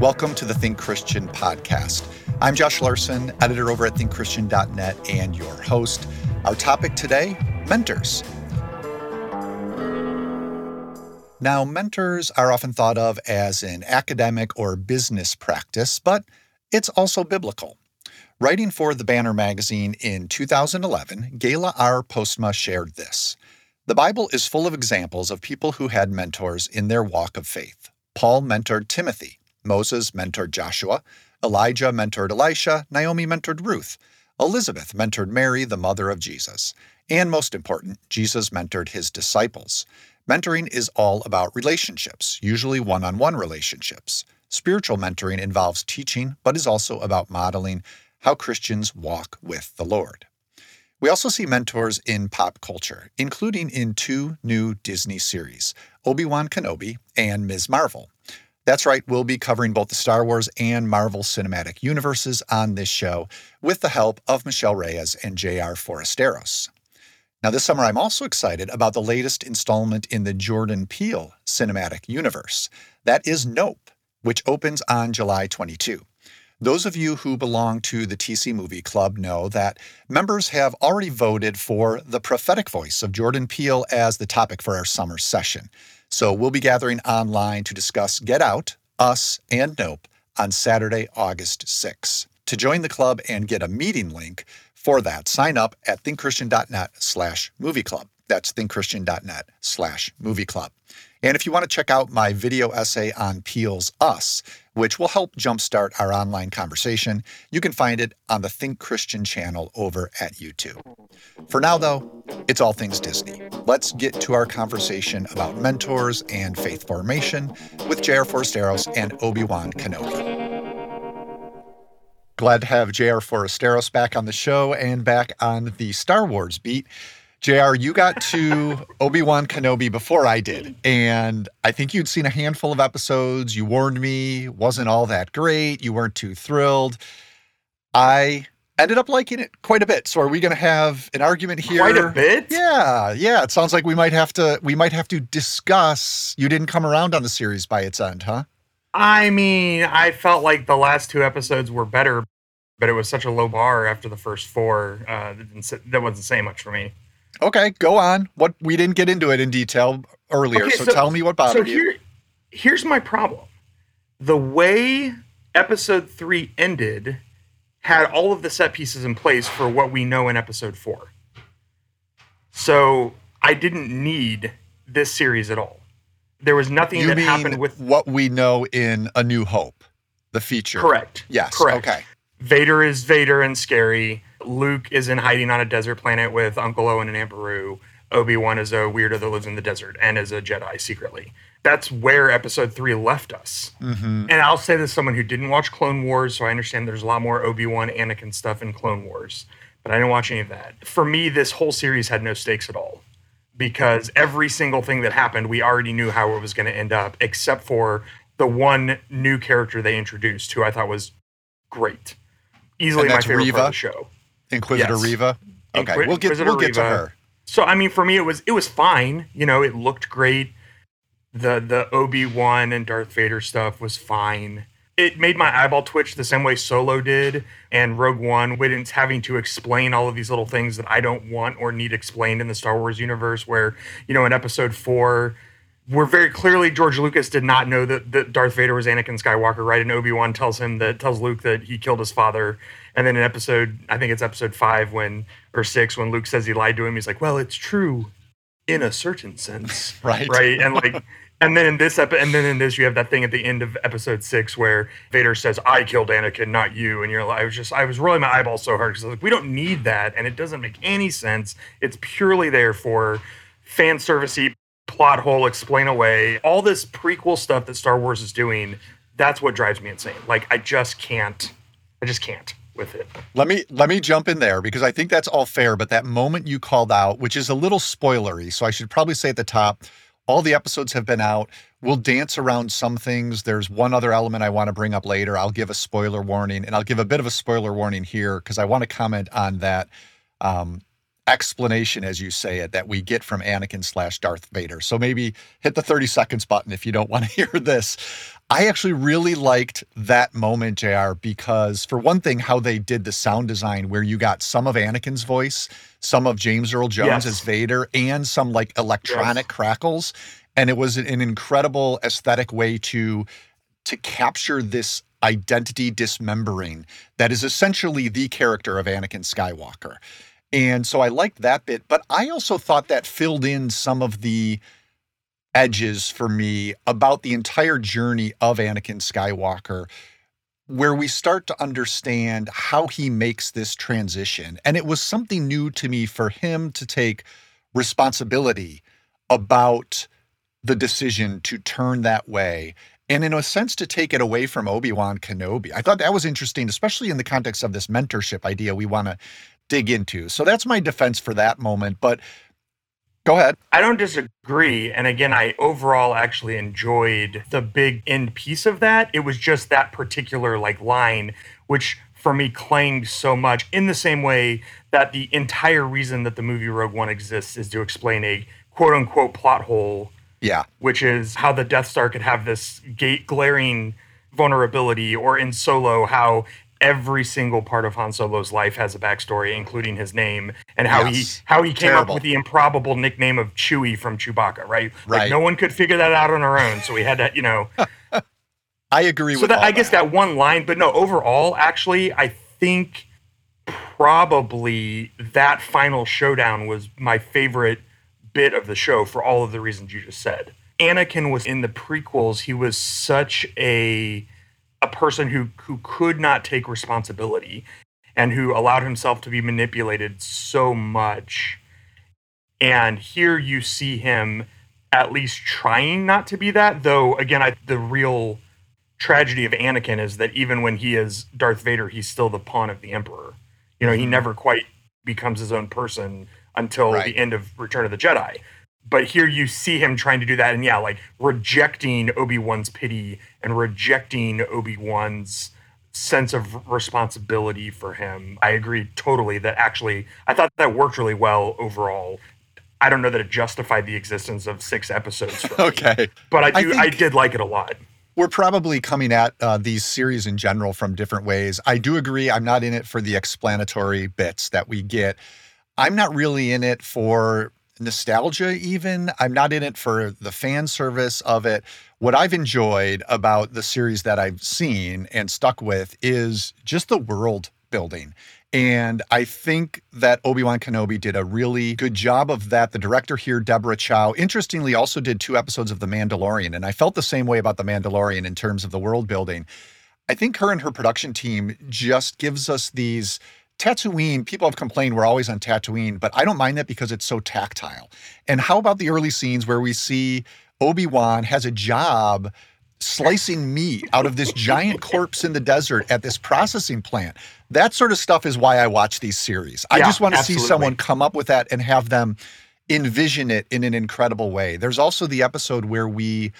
Welcome to the Think Christian podcast. I'm Josh Larson, editor over at thinkchristian.net, and your host. Our topic today mentors. Now, mentors are often thought of as an academic or business practice, but it's also biblical. Writing for the Banner magazine in 2011, Gayla R. Postma shared this The Bible is full of examples of people who had mentors in their walk of faith. Paul mentored Timothy. Moses mentored Joshua, Elijah mentored Elisha, Naomi mentored Ruth, Elizabeth mentored Mary, the mother of Jesus, and most important, Jesus mentored his disciples. Mentoring is all about relationships, usually one on one relationships. Spiritual mentoring involves teaching, but is also about modeling how Christians walk with the Lord. We also see mentors in pop culture, including in two new Disney series Obi Wan Kenobi and Ms. Marvel. That's right, we'll be covering both the Star Wars and Marvel Cinematic Universes on this show with the help of Michelle Reyes and J.R. Forasteros. Now, this summer, I'm also excited about the latest installment in the Jordan Peele Cinematic Universe. That is Nope, which opens on July 22. Those of you who belong to the TC Movie Club know that members have already voted for the prophetic voice of Jordan Peele as the topic for our summer session. So we'll be gathering online to discuss Get Out, Us, and Nope on Saturday, August 6. To join the club and get a meeting link for that, sign up at thinkchristian.net slash movie club. That's thinkchristian.net slash movie club. And if you want to check out my video essay on Peele's Us, which will help jumpstart our online conversation, you can find it on the Think Christian channel over at YouTube. For now, though, it's all things Disney. Let's get to our conversation about mentors and faith formation with J.R. Forasteros and Obi-Wan Kenobi. Glad to have J.R. Forasteros back on the show and back on the Star Wars beat. JR, you got to Obi Wan Kenobi before I did. And I think you'd seen a handful of episodes. You warned me, wasn't all that great. You weren't too thrilled. I ended up liking it quite a bit. So are we going to have an argument here? Quite a bit? Yeah. Yeah. It sounds like we might have to, we might have to discuss. You didn't come around on the series by its end, huh? I mean, I felt like the last two episodes were better, but it was such a low bar after the first four. Uh, that, that wasn't saying much for me. Okay, go on. What we didn't get into it in detail earlier, okay, so, so, tell me what bothered so here, you. Here's my problem: the way episode three ended had all of the set pieces in place for what we know in episode four. So I didn't need this series at all. There was nothing you that happened with what we know in A New Hope, the feature. Correct. Yes. Correct. Okay. Vader is Vader and scary. Luke is in hiding on a desert planet with Uncle Owen and Aunt Beru. Obi Wan is a weirdo that lives in the desert and is a Jedi secretly. That's where Episode Three left us. Mm-hmm. And I'll say this: someone who didn't watch Clone Wars, so I understand there's a lot more Obi Wan, Anakin stuff in Clone Wars, but I didn't watch any of that. For me, this whole series had no stakes at all because every single thing that happened, we already knew how it was going to end up, except for the one new character they introduced, who I thought was great, easily my favorite Reva? part of the show. Inquisitor yes. Reva. Okay, we'll get Inquisitor we'll get to her. So I mean, for me, it was it was fine. You know, it looked great. The the Obi Wan and Darth Vader stuff was fine. It made my eyeball twitch the same way Solo did, and Rogue One, when it's having to explain all of these little things that I don't want or need explained in the Star Wars universe. Where you know, in Episode Four, we're very clearly George Lucas did not know that, that Darth Vader was Anakin Skywalker, right? And Obi Wan tells him that tells Luke that he killed his father, and then in episode, I think it's episode five when or six when Luke says he lied to him, he's like, "Well, it's true, in a certain sense, right? Right?" And like, and then in this epi- and then in this, you have that thing at the end of episode six where Vader says, "I killed Anakin, not you," and you're like, I was just, I was rolling my eyeballs so hard because like, we don't need that, and it doesn't make any sense. It's purely there for fan servicey plot hole, explain away all this prequel stuff that Star Wars is doing. That's what drives me insane. Like, I just can't. I just can't with it. Let me let me jump in there because I think that's all fair. But that moment you called out, which is a little spoilery, so I should probably say at the top, all the episodes have been out. We'll dance around some things. There's one other element I want to bring up later. I'll give a spoiler warning, and I'll give a bit of a spoiler warning here because I want to comment on that um, explanation, as you say it, that we get from Anakin slash Darth Vader. So maybe hit the 30 seconds button if you don't want to hear this. I actually really liked that moment, JR, because for one thing, how they did the sound design where you got some of Anakin's voice, some of James Earl Jones yes. as Vader, and some like electronic yes. crackles. And it was an incredible aesthetic way to to capture this identity dismembering that is essentially the character of Anakin Skywalker. And so I liked that bit, but I also thought that filled in some of the edges for me about the entire journey of Anakin Skywalker, where we start to understand how he makes this transition. And it was something new to me for him to take responsibility about the decision to turn that way. And in a sense, to take it away from Obi Wan Kenobi. I thought that was interesting, especially in the context of this mentorship idea we want to dig into. So that's my defense for that moment. But Go ahead. I don't disagree. And again, I overall actually enjoyed the big end piece of that. It was just that particular like line, which for me clanged so much in the same way that the entire reason that the movie Rogue One exists is to explain a quote unquote plot hole. Yeah. Which is how the Death Star could have this gate glaring vulnerability, or in Solo, how every single part of Han Solo's life has a backstory, including his name and how yes. he how he came Terrible. up with the improbable nickname of Chewie from Chewbacca. Right? Right. Like no one could figure that out on our own, so we had to, you know. I agree so with that. I guess that one line, but no. Overall, actually, I think probably that final showdown was my favorite bit of the show for all of the reasons you just said. Anakin was in the prequels. He was such a a person who who could not take responsibility and who allowed himself to be manipulated so much. And here you see him at least trying not to be that, though again, I, the real tragedy of Anakin is that even when he is Darth Vader, he's still the pawn of the Emperor. You know, he mm-hmm. never quite becomes his own person until right. the end of Return of the Jedi but here you see him trying to do that. And yeah like rejecting obi-wan's pity and rejecting obi-wan's sense of responsibility for him. I agree totally that actually i thought that worked really well overall. I don't know that it justified the existence of six episodes okay me, but i do I, I, did like it a lot. we're probably coming at uh, these series in general from different ways. I do agree i'm not in it for the explanatory bits that we get. I'm not really in it for nostalgia even i'm not in it for the fan service of it what i've enjoyed about the series that i've seen and stuck with is just the world building and I think that Obi Wan Kenobi did a really good job of that. The director here, Deborah Chow, interestingly also did two episodes of The Mandalorian. And I felt the same way about The Mandalorian in terms of the world building. I think her and her production team just gives us these Tatooine, people have complained we're always on Tatooine, but I don't mind that because it's so tactile. And how about the early scenes where we see Obi-Wan has a job slicing meat out of this giant corpse in the desert at this processing plant? That sort of stuff is why I watch these series. I just want to see someone come up with that and have them envision it in an incredible way. There's also the episode where we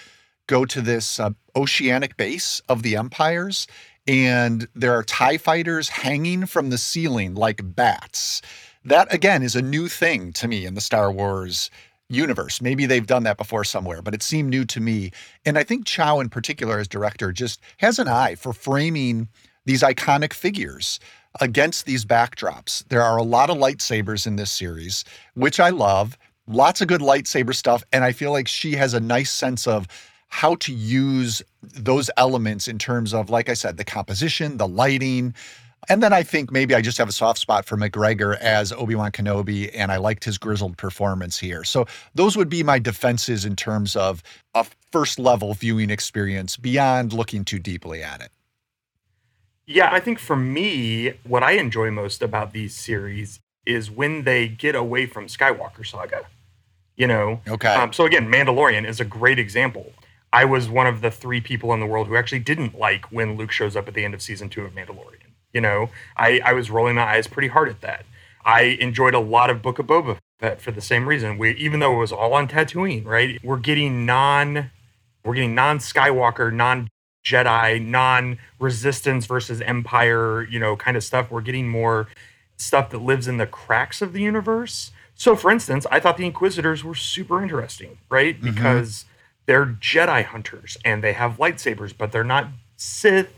go to this uh, oceanic base of the empires and there are TIE fighters hanging from the ceiling like bats. That, again, is a new thing to me in the Star Wars universe. Maybe they've done that before somewhere, but it seemed new to me. And I think Chow, in particular, as director, just has an eye for framing these iconic figures against these backdrops. There are a lot of lightsabers in this series, which I love. Lots of good lightsaber stuff. And I feel like she has a nice sense of how to use those elements in terms of, like I said, the composition, the lighting. And then I think maybe I just have a soft spot for McGregor as Obi Wan Kenobi, and I liked his grizzled performance here. So those would be my defenses in terms of a first level viewing experience beyond looking too deeply at it. Yeah, I think for me, what I enjoy most about these series is when they get away from Skywalker Saga. You know, okay. Um, so again, Mandalorian is a great example. I was one of the three people in the world who actually didn't like when Luke shows up at the end of season two of Mandalorian. You know, I, I was rolling my eyes pretty hard at that. I enjoyed a lot of Book of Boba Fett for the same reason. We, even though it was all on Tatooine, right? We're getting non, we're getting non Skywalker, non Jedi, non Resistance versus Empire, you know, kind of stuff. We're getting more stuff that lives in the cracks of the universe. So, for instance, I thought the Inquisitors were super interesting, right? Mm-hmm. They're Jedi hunters and they have lightsabers, but they're not Sith.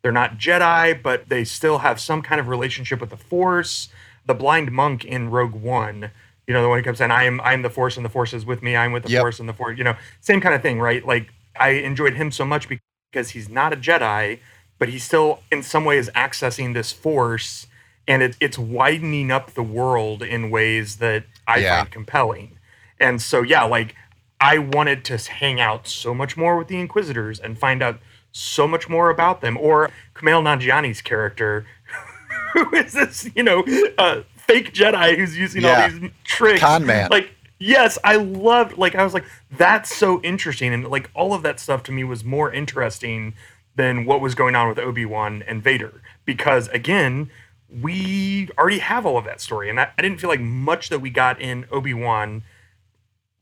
They're not Jedi, but they still have some kind of relationship with the Force. The blind monk in Rogue One, you know, the one who comes in, I am I am the Force and the Force is with me. I'm with the Yep. Force and the Force, you know, same kind of thing, right? Like I enjoyed him so much because he's not a Jedi, but he's still in some ways is accessing this Force, and it, it's widening up the world in ways that I Yeah. find compelling. And so, yeah, like I wanted to hang out so much more with the Inquisitors and find out so much more about them. Or Kumail Nanjiani's character, who is this, you know, uh, fake Jedi who's using Yeah. all these tricks. Con man. Like, yes, I loved, like, I was like, that's so interesting. And like, all of that stuff to me was more interesting than what was going on with Obi Wan and Vader. Because again, we already have all of that story. And I, I didn't feel like much that we got in Obi Wan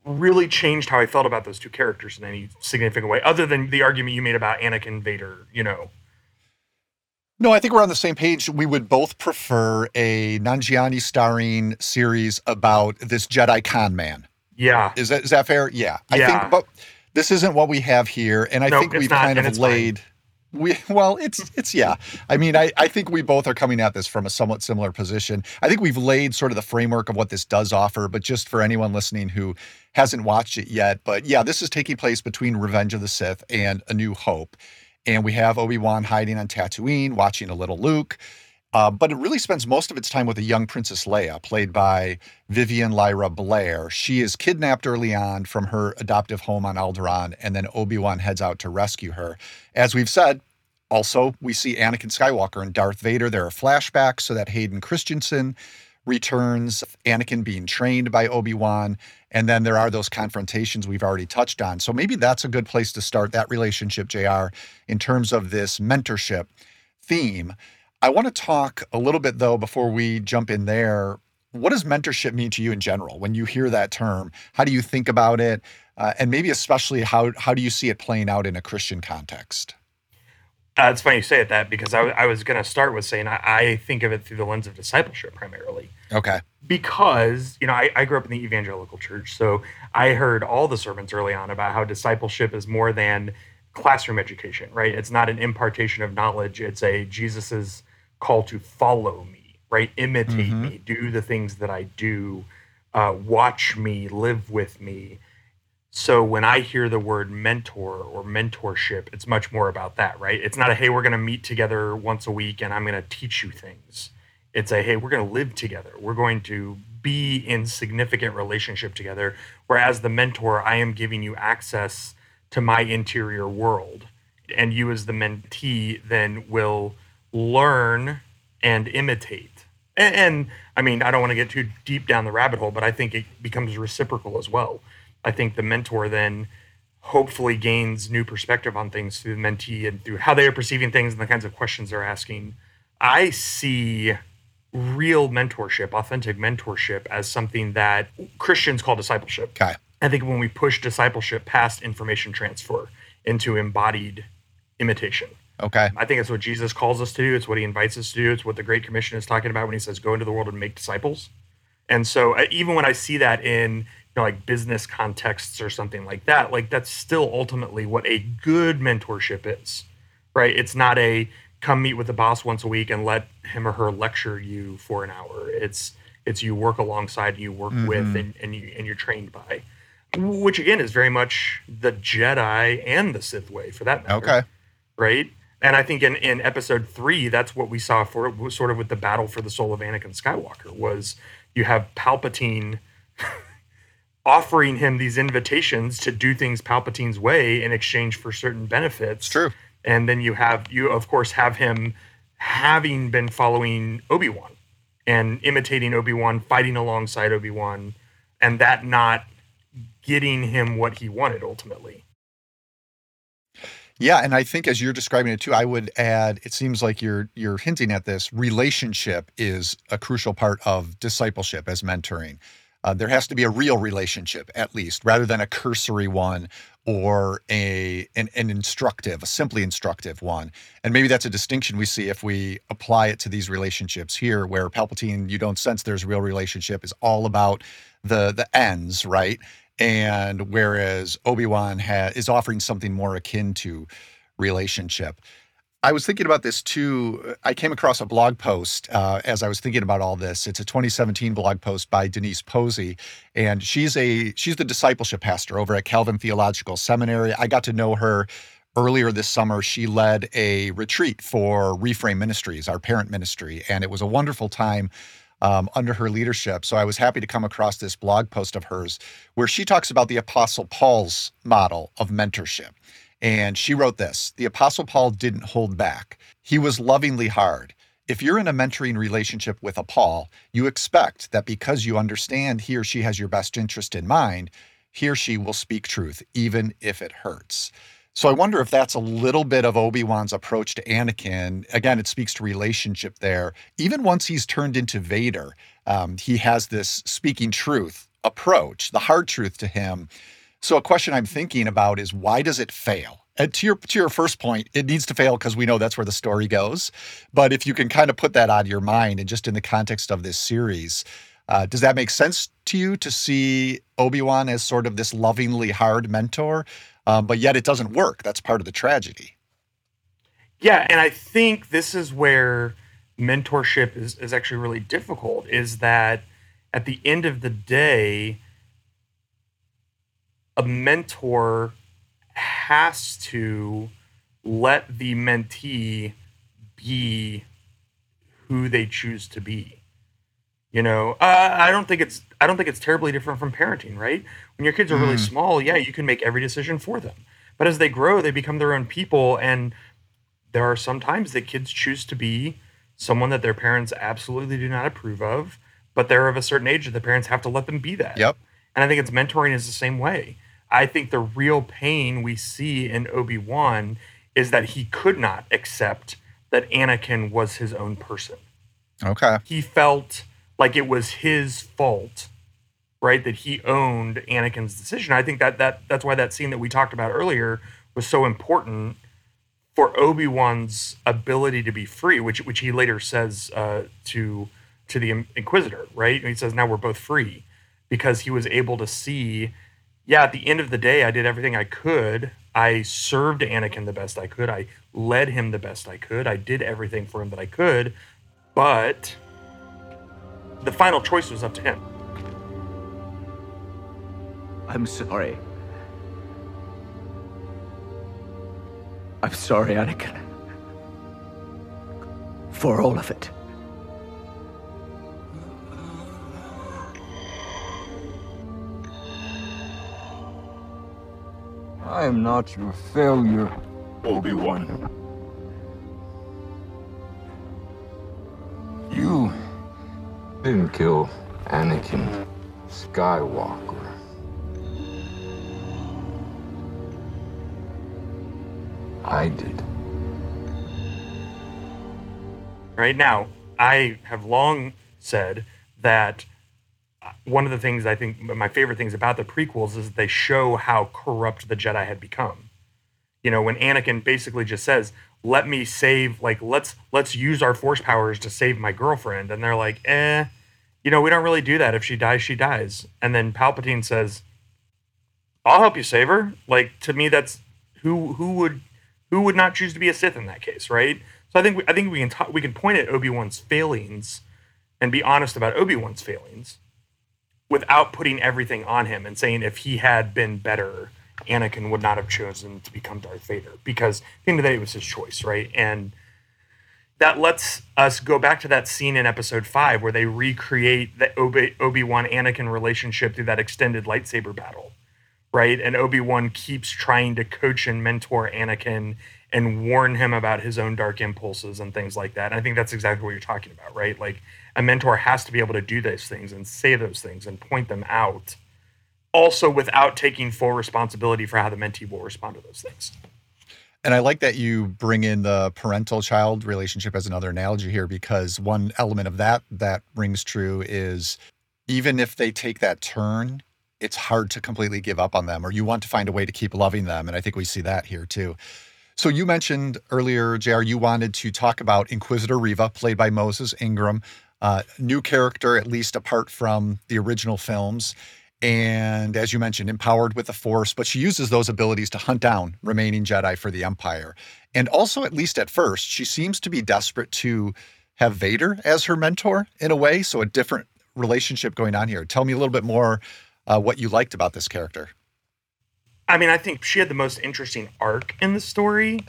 really changed how I felt about those two characters in any significant way, other than the argument you made about Anakin Vader, you know. No, I think we're on the same page. We would both prefer a Nanjiani starring series about this Jedi con man. Yeah. Is that is that fair? Yeah. I think but this isn't what we have here. And I think we've not, kind of laid fine. We well, it's it's yeah. I mean, I, I think we both are coming at this from a somewhat similar position. I think we've laid sort of the framework of what this does offer, but just for anyone listening who hasn't watched it yet, but yeah, this is taking place between Revenge of the Sith and A New Hope. And we have Obi-Wan hiding on Tatooine, watching a little Luke. Uh, but it really spends most of its time with a young Princess Leia, played by Vivian Lyra Blair. She is kidnapped early on from her adoptive home on Alderaan, and then Obi Wan heads out to rescue her. As we've said, also, we see Anakin Skywalker and Darth Vader. There are flashbacks so that Hayden Christensen returns, Anakin being trained by Obi Wan. And then there are those confrontations we've already touched on. So maybe that's a good place to start that relationship, JR, in terms of this mentorship theme. I want to talk a little bit, though, before we jump in there. What does mentorship mean to you in general? When you hear that term, how do you think about it? Uh, and maybe especially, how, how do you see it playing out in a Christian context? Uh, it's funny you say it that because I, was going to start with saying I, I think of it through the lens of discipleship primarily. Okay. because you know I, I grew up in the evangelical church so i heard all the sermons early on about how discipleship is more than classroom education right it's not an impartation of knowledge it's a jesus's call to follow me right? Imitate Mhm. me do the things that i do uh, watch me live with me. So when i hear the word mentor or mentorship it's much more about that right? It's not a hey we're going to meet together once a week and i'm going to teach you things. It's a hey we're going to live together. We're going to be in significant relationship together. Whereas the mentor i am giving you access to my interior world. And you as the mentee then will learn and imitate and, and i mean i don't want to get too deep down the rabbit hole but i think it becomes reciprocal as well i think the mentor then hopefully gains new perspective on things through the mentee and through how they are perceiving things and the kinds of questions they're asking i see real mentorship, authentic mentorship, as something that Christians call discipleship. Okay. I think when we push discipleship past information transfer into embodied imitation, Okay. I think it's what Jesus calls us to do. It's what he invites us to do. It's what the Great Commission is talking about when he says, go into the world and make disciples. And so uh, even when I see that in you know, like business contexts or something like that, like that's still ultimately what a good mentorship is, right? It's not a come meet with the boss once a week and let him or her lecture you for an hour. It's it's you work alongside, you work with, Mhm. and, and you and you're trained by, which again is very much the Jedi and the Sith way for that matter Okay. right? And I think in, in episode three, that's what we saw for sort of with the battle for the soul of Anakin Skywalker was you have Palpatine offering him these invitations to do things Palpatine's way in exchange for certain benefits. It's true. And then you have you of course have him having been following Obi-Wan and imitating Obi-Wan, fighting alongside Obi-Wan, and that not getting him what he wanted ultimately. Yeah, and I think as you're describing it too, I would add it seems like you're you're hinting at this relationship is a crucial part of discipleship as mentoring. Uh, there has to be a real relationship at least rather than a cursory one or a an, an instructive, a simply instructive one. And maybe that's a distinction we see if we apply it to these relationships here, where Palpatine, you don't sense there's real relationship, is all about the the ends, right? And whereas Obi-Wan ha- is offering something more akin to relationship. I was thinking about this too. I came across a blog post uh, as I was thinking about all this. It's a 2017 blog post by Denise Posey, and she's a she's the discipleship pastor over at Calvin Theological Seminary. I got to know her earlier this summer. She led a retreat for Reframe Ministries, our parent ministry, and it was a wonderful time um, under her leadership. So I was happy to come across this blog post of hers where she talks about the Apostle Paul's model of mentorship. And she wrote this The Apostle Paul didn't hold back, he was lovingly hard. If you're in a mentoring relationship with a Paul, you expect that because you understand he or she has your best interest in mind, he or she will speak truth, even if it hurts. So I wonder if that's a little bit of Obi-Wan's approach to Anakin. Again, it speaks to relationship there. Even once he's turned into Vader, um, he has this speaking truth approach, the hard truth to him. So a question I'm thinking about is why does it fail? And to your to your first point, it needs to fail because we know that's where the story goes. But if you can kind of put that out of your mind and just in the context of this series, uh, does that make sense to you to see Obi Wan as sort of this lovingly hard mentor, um, but yet it doesn't work? That's part of the tragedy. Yeah, and I think this is where mentorship is, is actually really difficult. Is that at the end of the day, a mentor has to let the mentee be who they choose to be. You know, uh, I don't think it's I don't think it's terribly different from parenting, right? When your kids are really mm. small, yeah, you can make every decision for them. But as they grow, they become their own people, and there are some times that kids choose to be someone that their parents absolutely do not approve of, but they're of a certain age that the parents have to let them be that. Yep. And I think it's mentoring is the same way. I think the real pain we see in Obi Wan is that he could not accept that Anakin was his own person. Okay. He felt like it was his fault, right? That he owned Anakin's decision. I think that that that's why that scene that we talked about earlier was so important for Obi Wan's ability to be free, which which he later says uh, to to the Inquisitor, right? And he says, "Now we're both free," because he was able to see yeah, at the end of the day, I did everything I could. I served Anakin the best I could. I led him the best I could. I did everything for him that I could. But the final choice was up to him. I'm sorry. I'm sorry, Anakin. For all of it. I am not your failure, Obi-Wan. Didn't kill Anakin Skywalker. I did. Right now, I have long said that uh, one of the things I think my favorite things about the prequels is that they show how corrupt the Jedi had become. You know, when Anakin basically just says, "Let me save, like let's let's use our force powers to save my girlfriend," and they're like, "Eh, you know, we don't really do that. If she dies, she dies." And then Palpatine says, "I'll help you save her." Like to me, that's who who would who would not choose to be a Sith in that case, right? So I think we, I think we can talk, we can point at Obi Wan's failings and be honest about Obi Wan's failings without putting everything on him and saying if he had been better, Anakin would not have chosen to become Darth Vader because at the end of the day, it was his choice, right? And that lets us go back to that scene in episode five where they recreate the Obi Wan Anakin relationship through that extended lightsaber battle, right? And Obi Wan keeps trying to coach and mentor Anakin and warn him about his own dark impulses and things like that. And I think that's exactly what you're talking about, right? Like a mentor has to be able to do those things and say those things and point them out, also without taking full responsibility for how the mentee will respond to those things. And I like that you bring in the parental child relationship as another analogy here because one element of that that rings true is even if they take that turn it's hard to completely give up on them or you want to find a way to keep loving them. And I think we see that here too. So you mentioned earlier, JR, you wanted to talk about Inquisitor Reva, played by Moses Ingram, uh, new character, at least apart from the original films. And as you mentioned, empowered with the Force, but she uses those abilities to hunt down remaining Jedi for the Empire. And also, at least at first, she seems to be desperate to have Vader as her mentor in a way. So, a different relationship going on here. Tell me a little bit more uh, what you liked about this character. I mean, I think she had the most interesting arc in the story.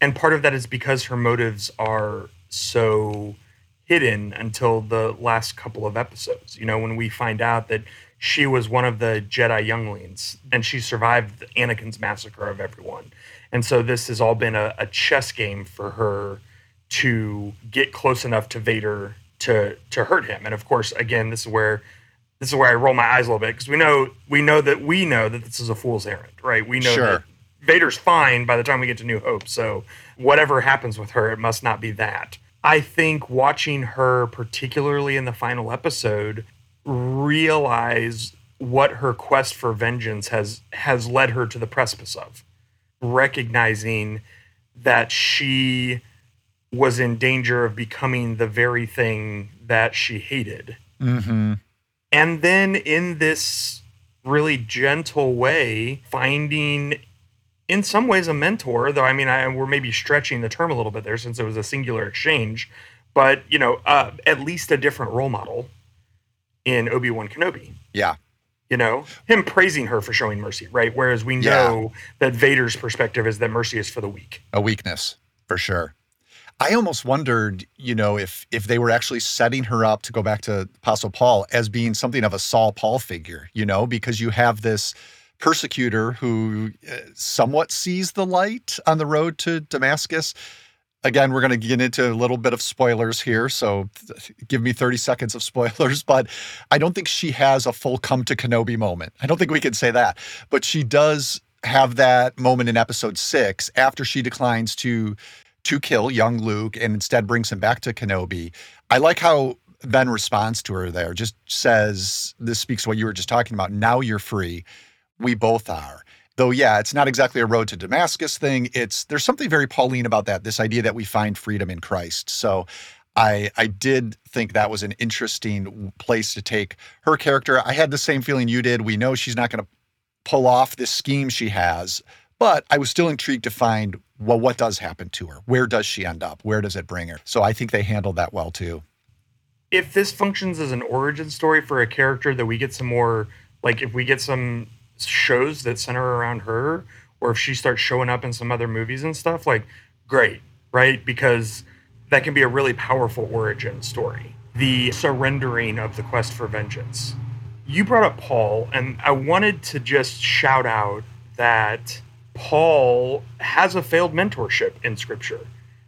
And part of that is because her motives are so hidden until the last couple of episodes. You know, when we find out that she was one of the Jedi younglings and she survived Anakin's massacre of everyone. And so this has all been a, a chess game for her to get close enough to Vader to to hurt him. And of course, again, this is where this is where I roll my eyes a little bit because we know we know that we know that this is a fool's errand, right? We know Sure. that Vader's fine by the time we get to New Hope. So whatever happens with her, it must not be that. I think watching her, particularly in the final episode, realize what her quest for vengeance has has led her to the precipice of, recognizing that she was in danger of becoming the very thing that she hated. Mm-hmm. And then in this really gentle way, finding in some ways a mentor, though I mean, I, we're maybe stretching the term a little bit there since it was a singular exchange, but you know, uh, at least a different role model in Obi Wan Kenobi. Yeah. You know, him praising her for showing mercy, right? Whereas we Yeah. know that Vader's perspective is that mercy is for the weak. a weakness for sure. I almost wondered, you know, if if they were actually setting her up to go back to Apostle Paul as being something of a Saul Paul figure, you know, because you have this persecutor who uh, somewhat sees the light on the road to Damascus. Again, we're going to get into a little bit of spoilers here, so give me 30 seconds of spoilers, but I don't think she has a full come to Kenobi moment. I don't think we can say that, but she does have that moment in episode 6 after she declines to to kill young Luke and instead brings him back to Kenobi. I like how Ben responds to her there. Just says, this speaks to what you were just talking about. Now you're free. We both are. Though, yeah, it's not exactly a road to Damascus thing. It's there's something very Pauline about that, this idea that we find freedom in Christ. So I I did think that was an interesting place to take her character. I had the same feeling you did. We know she's not going to pull off this scheme she has, but I was still intrigued to find well, what does happen to her? Where does she end up? Where does it bring her? So I think they handled that well too. if this functions as an origin story for a character that we get some more like if we get some shows that center around her or if she starts showing up in some other movies and stuff like great right? Because that can be a really powerful origin story. The surrendering of the quest for vengeance. You brought up paul and i wanted to just shout out that paul has a failed mentorship in scripture.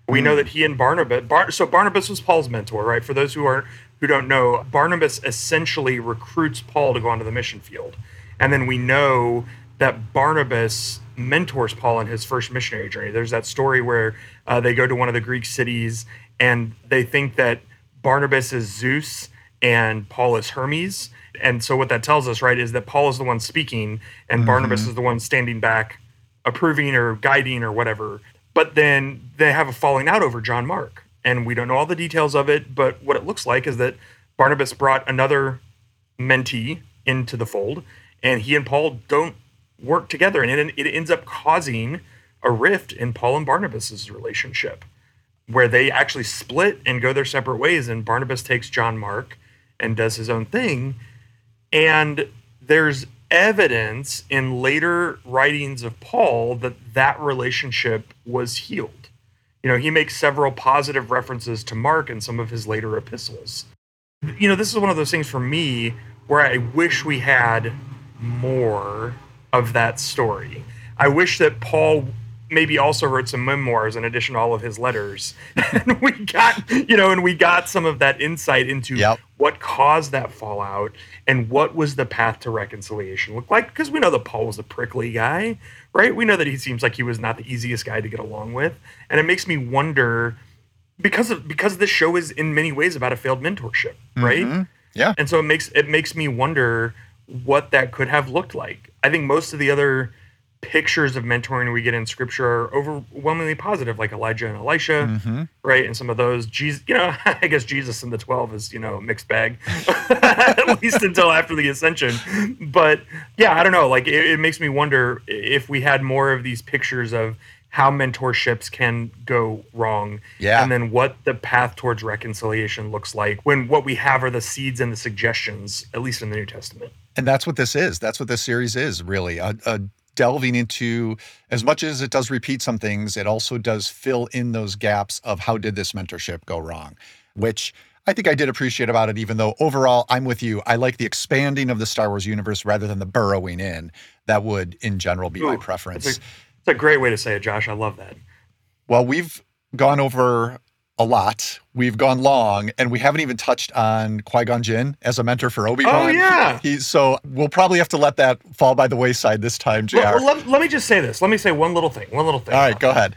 We know hmm. that he and Barnabas. Bar, so Barnabas was Paul's mentor, right? For those who aren't who don't know, Barnabas essentially recruits Paul to go onto the mission field, and then we know that Barnabas mentors Paul in his first missionary journey. There's that story where uh, they go to one of the Greek cities and they think that Barnabas is Zeus and Paul is Hermes. And so what that tells us, right, is that Paul is the one speaking and Barnabas is the one standing back, approving or guiding or whatever. But then they have a falling out over John Mark. And we don't know all the details of it, but what it looks like is that Barnabas brought another mentee into the fold, and he and Paul don't work together. And it, it ends up causing a rift in Paul and Barnabas's relationship where they actually split and go their separate ways. And Barnabas takes John Mark and does his own thing. And there's evidence in later writings of Paul that that relationship was healed. You know, he makes several positive references to Mark in some of his later epistles. You know, this is one of those things for me where I wish we had more of that story. I wish that Paul maybe also wrote some memoirs in addition to all of his letters. and we got, you know, and we got some of that insight into Yep. what caused that fallout and what was the path to reconciliation look like because we know that Paul was a prickly guy, right? We know that he seems like he was not the easiest guy to get along with. And it makes me wonder because of because this show is in many ways about a failed mentorship, right? Mhm. Yeah. And so it makes it makes me wonder what that could have looked like. I think most of the other pictures of mentoring we get in scripture are overwhelmingly positive, like Elijah and Elisha, Mm-hmm. right? And some of those, Jesus, you know, I guess Jesus and the 12 is, you know, a mixed bag, at least until after the ascension. But yeah, I don't know. Like, it, it makes me wonder if we had more of these pictures of how mentorships can go wrong. Yeah. And then what the path towards reconciliation looks like when what we have are the seeds and the suggestions, at least in the New Testament. And that's what this is. That's what this series is really a, a delving into as much as it does repeat some things, it also does fill in those gaps of how did this mentorship go wrong, which I think I did appreciate about it, even though overall I'm with you. I like the expanding of the Star Wars universe rather than the burrowing in. That would, in general, be my Ooh, preference. It's a, great way to say it, Josh. I love that. Well, we've gone over a lot. We've gone long, and we haven't even touched on Qui Gon Jinn as a mentor for Obi Wan. Oh, yeah. He's so we'll probably have to let that fall by the wayside this time, Jr. Well, let, let me just say this. Let me say one little thing. One little thing. All right, go ahead.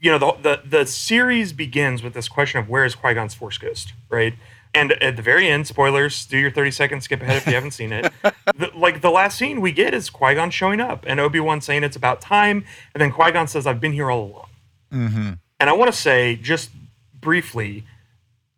you know, the, the the series begins with this question of where is Qui Gon's Force Ghost, right? And at the very end, spoilers, do your 30 seconds, skip ahead if you haven't seen it. The, like the last scene we get is Qui Gon showing up and Obi Wan saying it's about time. And then Qui Gon says, I've been here all along. Mm-hmm. And I want to say, just briefly,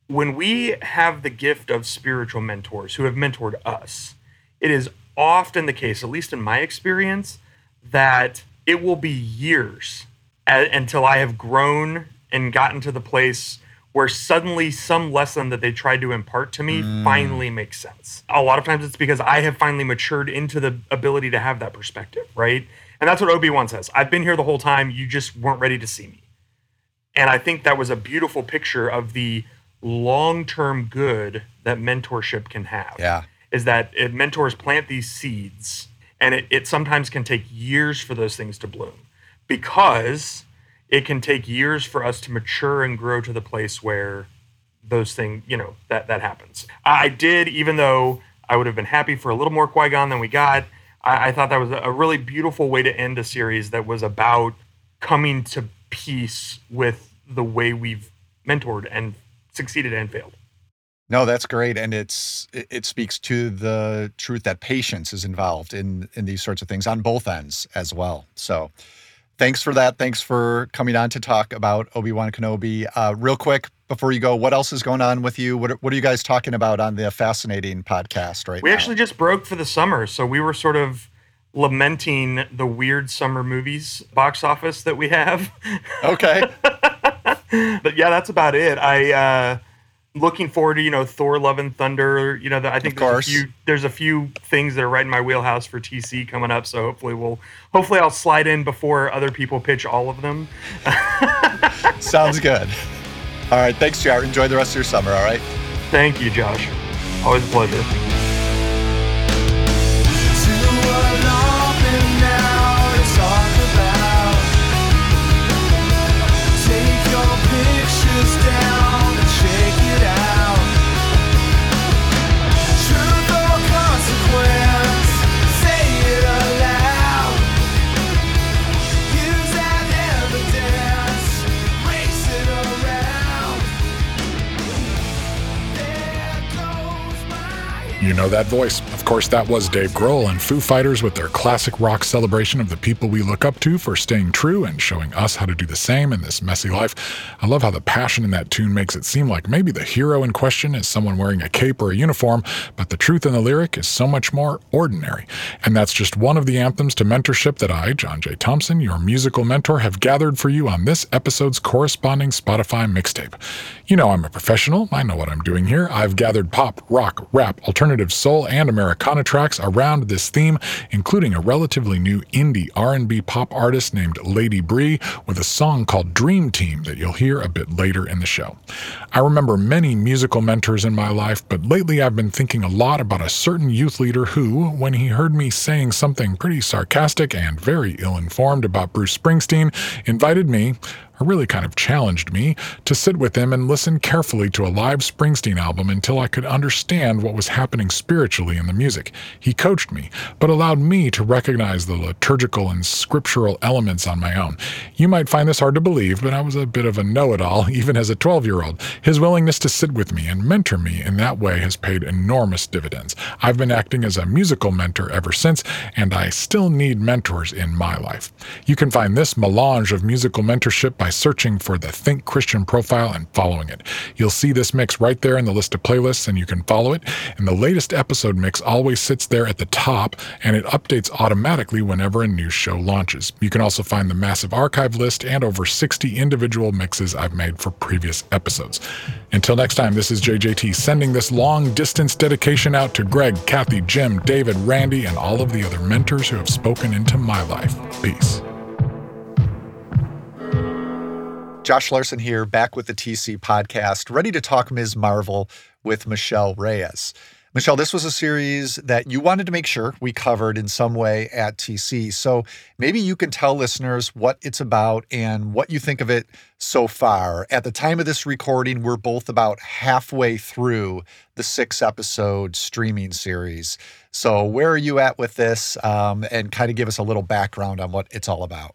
when we have the gift of spiritual mentors who have mentored us, it is often the case, at least in my experience, that it will be years a- until I have grown and gotten to the place where suddenly some lesson that they tried to impart to me mm. finally makes sense. A lot of times it's because I have finally matured into the ability to have that perspective, right? And that's what Obi Wan says. I've been here the whole time. You just weren't ready to see me. And I think that was a beautiful picture of the long term good that mentorship can have. Yeah. Is that it, mentors plant these seeds, and it, it sometimes can take years for those things to bloom because it can take years for us to mature and grow to the place where those things, you know, that, that happens. I did, even though I would have been happy for a little more Qui Gon than we got, I, I thought that was a really beautiful way to end a series that was about coming to peace with the way we've mentored and succeeded and failed. No, that's great, and it's it, it speaks to the truth that patience is involved in in these sorts of things on both ends as well. So, thanks for that. Thanks for coming on to talk about Obi Wan Kenobi. Uh, real quick before you go, what else is going on with you? What are, what are you guys talking about on the Fascinating podcast right We now? actually just broke for the summer, so we were sort of lamenting the weird summer movies box office that we have. okay. but yeah, that's about it. I uh looking forward to you know Thor: Love and Thunder. You know, the, I think Of there's a few there's a few things that are right in my wheelhouse for TC coming up. So hopefully we'll hopefully I'll slide in before other people pitch all of them. Sounds good. All right. Thanks, JR. Enjoy the rest of your summer. All right. Thank you, Josh. Always a pleasure. Know that voice. Of course, that was Dave Grohl and Foo Fighters with their classic rock celebration of the people we look up to for staying true and showing us how to do the same in this messy life. I love how the passion in that tune makes it seem like maybe the hero in question is someone wearing a cape or a uniform, but the truth in the lyric is so much more ordinary. And that's just one of the anthems to mentorship that I, John J. Thompson, your musical mentor, have gathered for you on this episode's corresponding Spotify mixtape. You know I'm a professional. I know what I'm doing here. I've gathered pop, rock, rap, alternative soul, and Americana tracks around this theme, including a relatively new indie R&B pop artist named Lady Bree with a song called Dream Team that you'll hear a bit later in the show. I remember many musical mentors in my life, but lately I've been thinking a lot about a certain youth leader who, when he heard me saying something pretty sarcastic and very ill-informed about Bruce Springsteen, invited me, really kind of challenged me to sit with him and listen carefully to a live Springsteen album until I could understand what was happening spiritually in the music. He coached me, but allowed me to recognize the liturgical and scriptural elements on my own. You might find this hard to believe, but I was a bit of a know it all, even as a 12 year old. His willingness to sit with me and mentor me in that way has paid enormous dividends. I've been acting as a musical mentor ever since, and I still need mentors in my life. You can find this melange of musical mentorship by searching for the Think Christian profile and following it. You'll see this mix right there in the list of playlists, and you can follow it. And the latest episode mix always sits there at the top, and it updates automatically whenever a new show launches. You can also find the massive archive list and over 60 individual mixes I've made for previous episodes. Until next time, this is JJT sending this long distance dedication out to Greg, Kathy, Jim, David, Randy, and all of the other mentors who have spoken into my life. Peace. Josh Larson here, back with the TC podcast, ready to talk Ms. Marvel with Michelle Reyes. Michelle, this was a series that you wanted to make sure we covered in some way at TC. So maybe you can tell listeners what it's about and what you think of it so far. At the time of this recording, we're both about halfway through the six episode streaming series. So, where are you at with this? Um, and kind of give us a little background on what it's all about.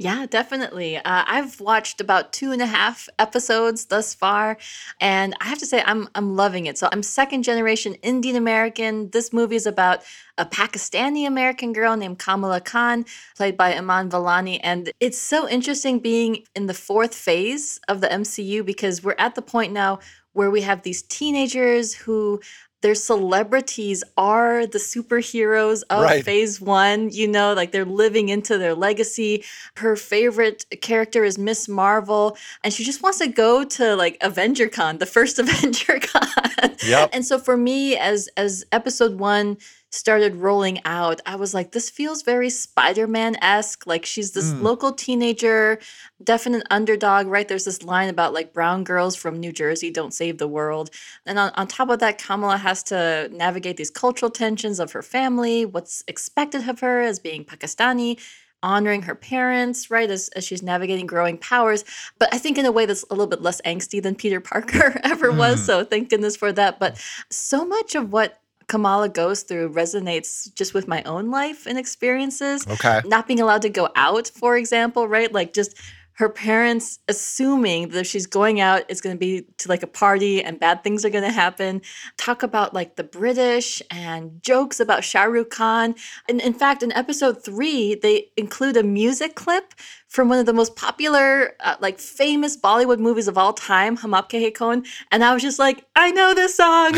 Yeah, definitely. Uh, I've watched about two and a half episodes thus far, and I have to say I'm I'm loving it. So I'm second generation Indian American. This movie is about a Pakistani American girl named Kamala Khan, played by Iman Vellani, and it's so interesting being in the fourth phase of the MCU because we're at the point now where we have these teenagers who their celebrities are the superheroes of right. phase one you know like they're living into their legacy her favorite character is miss marvel and she just wants to go to like avenger con the first avenger con yep. and so for me as as episode one started rolling out, I was like, this feels very Spider Man esque. Like she's this mm. local teenager, definite underdog, right? There's this line about like brown girls from New Jersey don't save the world. And on, on top of that, Kamala has to navigate these cultural tensions of her family, what's expected of her as being Pakistani honoring her parents, right, as, as she's navigating growing powers. But I think in a way that's a little bit less angsty than Peter Parker ever was. Mm. So thank goodness for that. But so much of what Kamala goes through resonates just with my own life and experiences. Okay. Not being allowed to go out, for example, right? Like just her parents assuming that if she's going out, it's going to be to like a party and bad things are going to happen. Talk about like the British and jokes about Shah Rukh Khan. And in fact, in episode three, they include a music clip from one of the most popular, uh, like famous Bollywood movies of all time, Hum Aapke Hai Kaun. And I was just like, I know this song.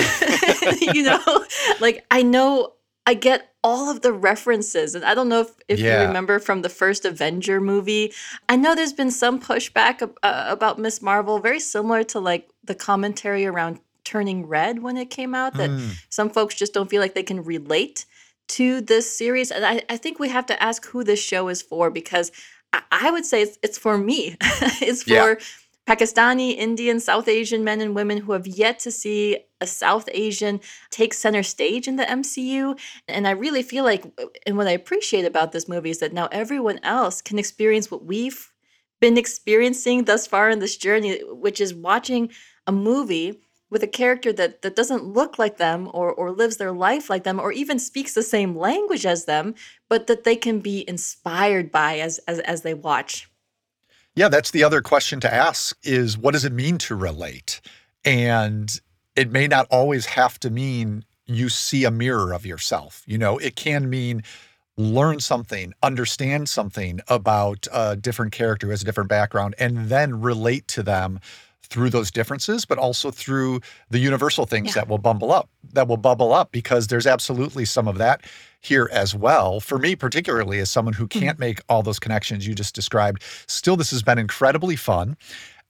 you know, like I know I get all of the references. And I don't know if, if yeah. you remember from the first Avenger movie. I know there's been some pushback uh, about Miss Marvel, very similar to like the commentary around Turning Red when it came out, that mm. some folks just don't feel like they can relate to this series. And I, I think we have to ask who this show is for because I, I would say it's, it's for me. it's for. Yeah Pakistani, Indian, South Asian men and women who have yet to see a South Asian take center stage in the MCU. And I really feel like, and what I appreciate about this movie is that now everyone else can experience what we've been experiencing thus far in this journey, which is watching a movie with a character that that doesn't look like them or or lives their life like them or even speaks the same language as them but that they can be inspired by as as, as they watch yeah, that's the other question to ask is what does it mean to relate? And it may not always have to mean you see a mirror of yourself. You know, it can mean learn something, understand something about a different character who has a different background, and then relate to them through those differences, but also through the universal things yeah. that will bumble up, that will bubble up, because there's absolutely some of that here as well. For me, particularly as someone who can't mm-hmm. make all those connections you just described, still, this has been incredibly fun.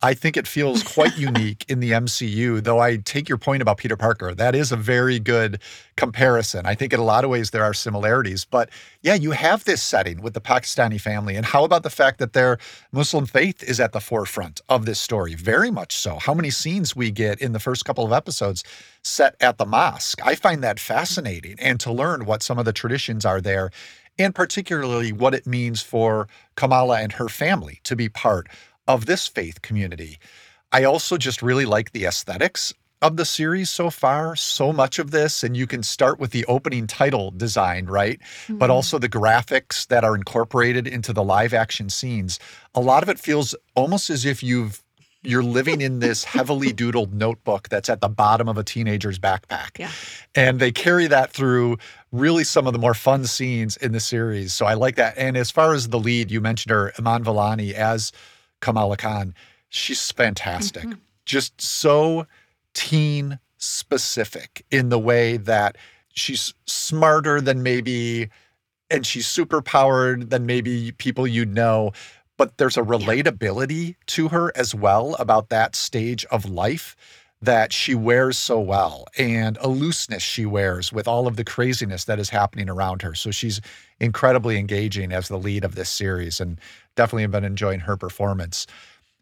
I think it feels quite unique in the MCU, though I take your point about Peter Parker. That is a very good comparison. I think in a lot of ways there are similarities. But yeah, you have this setting with the Pakistani family. And how about the fact that their Muslim faith is at the forefront of this story? Very much so. How many scenes we get in the first couple of episodes set at the mosque? I find that fascinating. And to learn what some of the traditions are there and particularly what it means for Kamala and her family to be part of this faith community. I also just really like the aesthetics of the series so far. So much of this, and you can start with the opening title design, right? Mm-hmm. But also the graphics that are incorporated into the live action scenes. A lot of it feels almost as if you've you're living in this heavily doodled notebook that's at the bottom of a teenager's backpack. Yeah. And they carry that through really some of the more fun scenes in the series. So I like that. And as far as the lead, you mentioned her, Iman Vellani as Kamala Khan. She's fantastic. Mm-hmm. Just so teen specific in the way that she's smarter than maybe and she's super powered than maybe people you'd know but there's a relatability to her as well about that stage of life that she wears so well and a looseness she wears with all of the craziness that is happening around her. So she's incredibly engaging as the lead of this series and definitely have been enjoying her performance.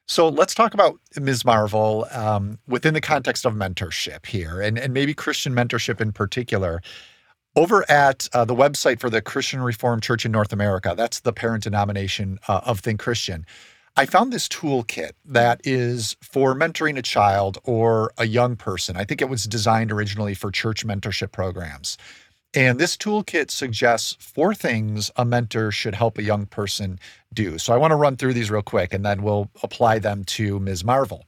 So let's talk about Ms. Marvel um, within the context of mentorship here and, and maybe Christian mentorship in particular. Over at uh, the website for the Christian Reformed Church in North America, that's the parent denomination uh, of Think Christian. I found this toolkit that is for mentoring a child or a young person. I think it was designed originally for church mentorship programs. And this toolkit suggests four things a mentor should help a young person do. So I want to run through these real quick and then we'll apply them to Ms. Marvel.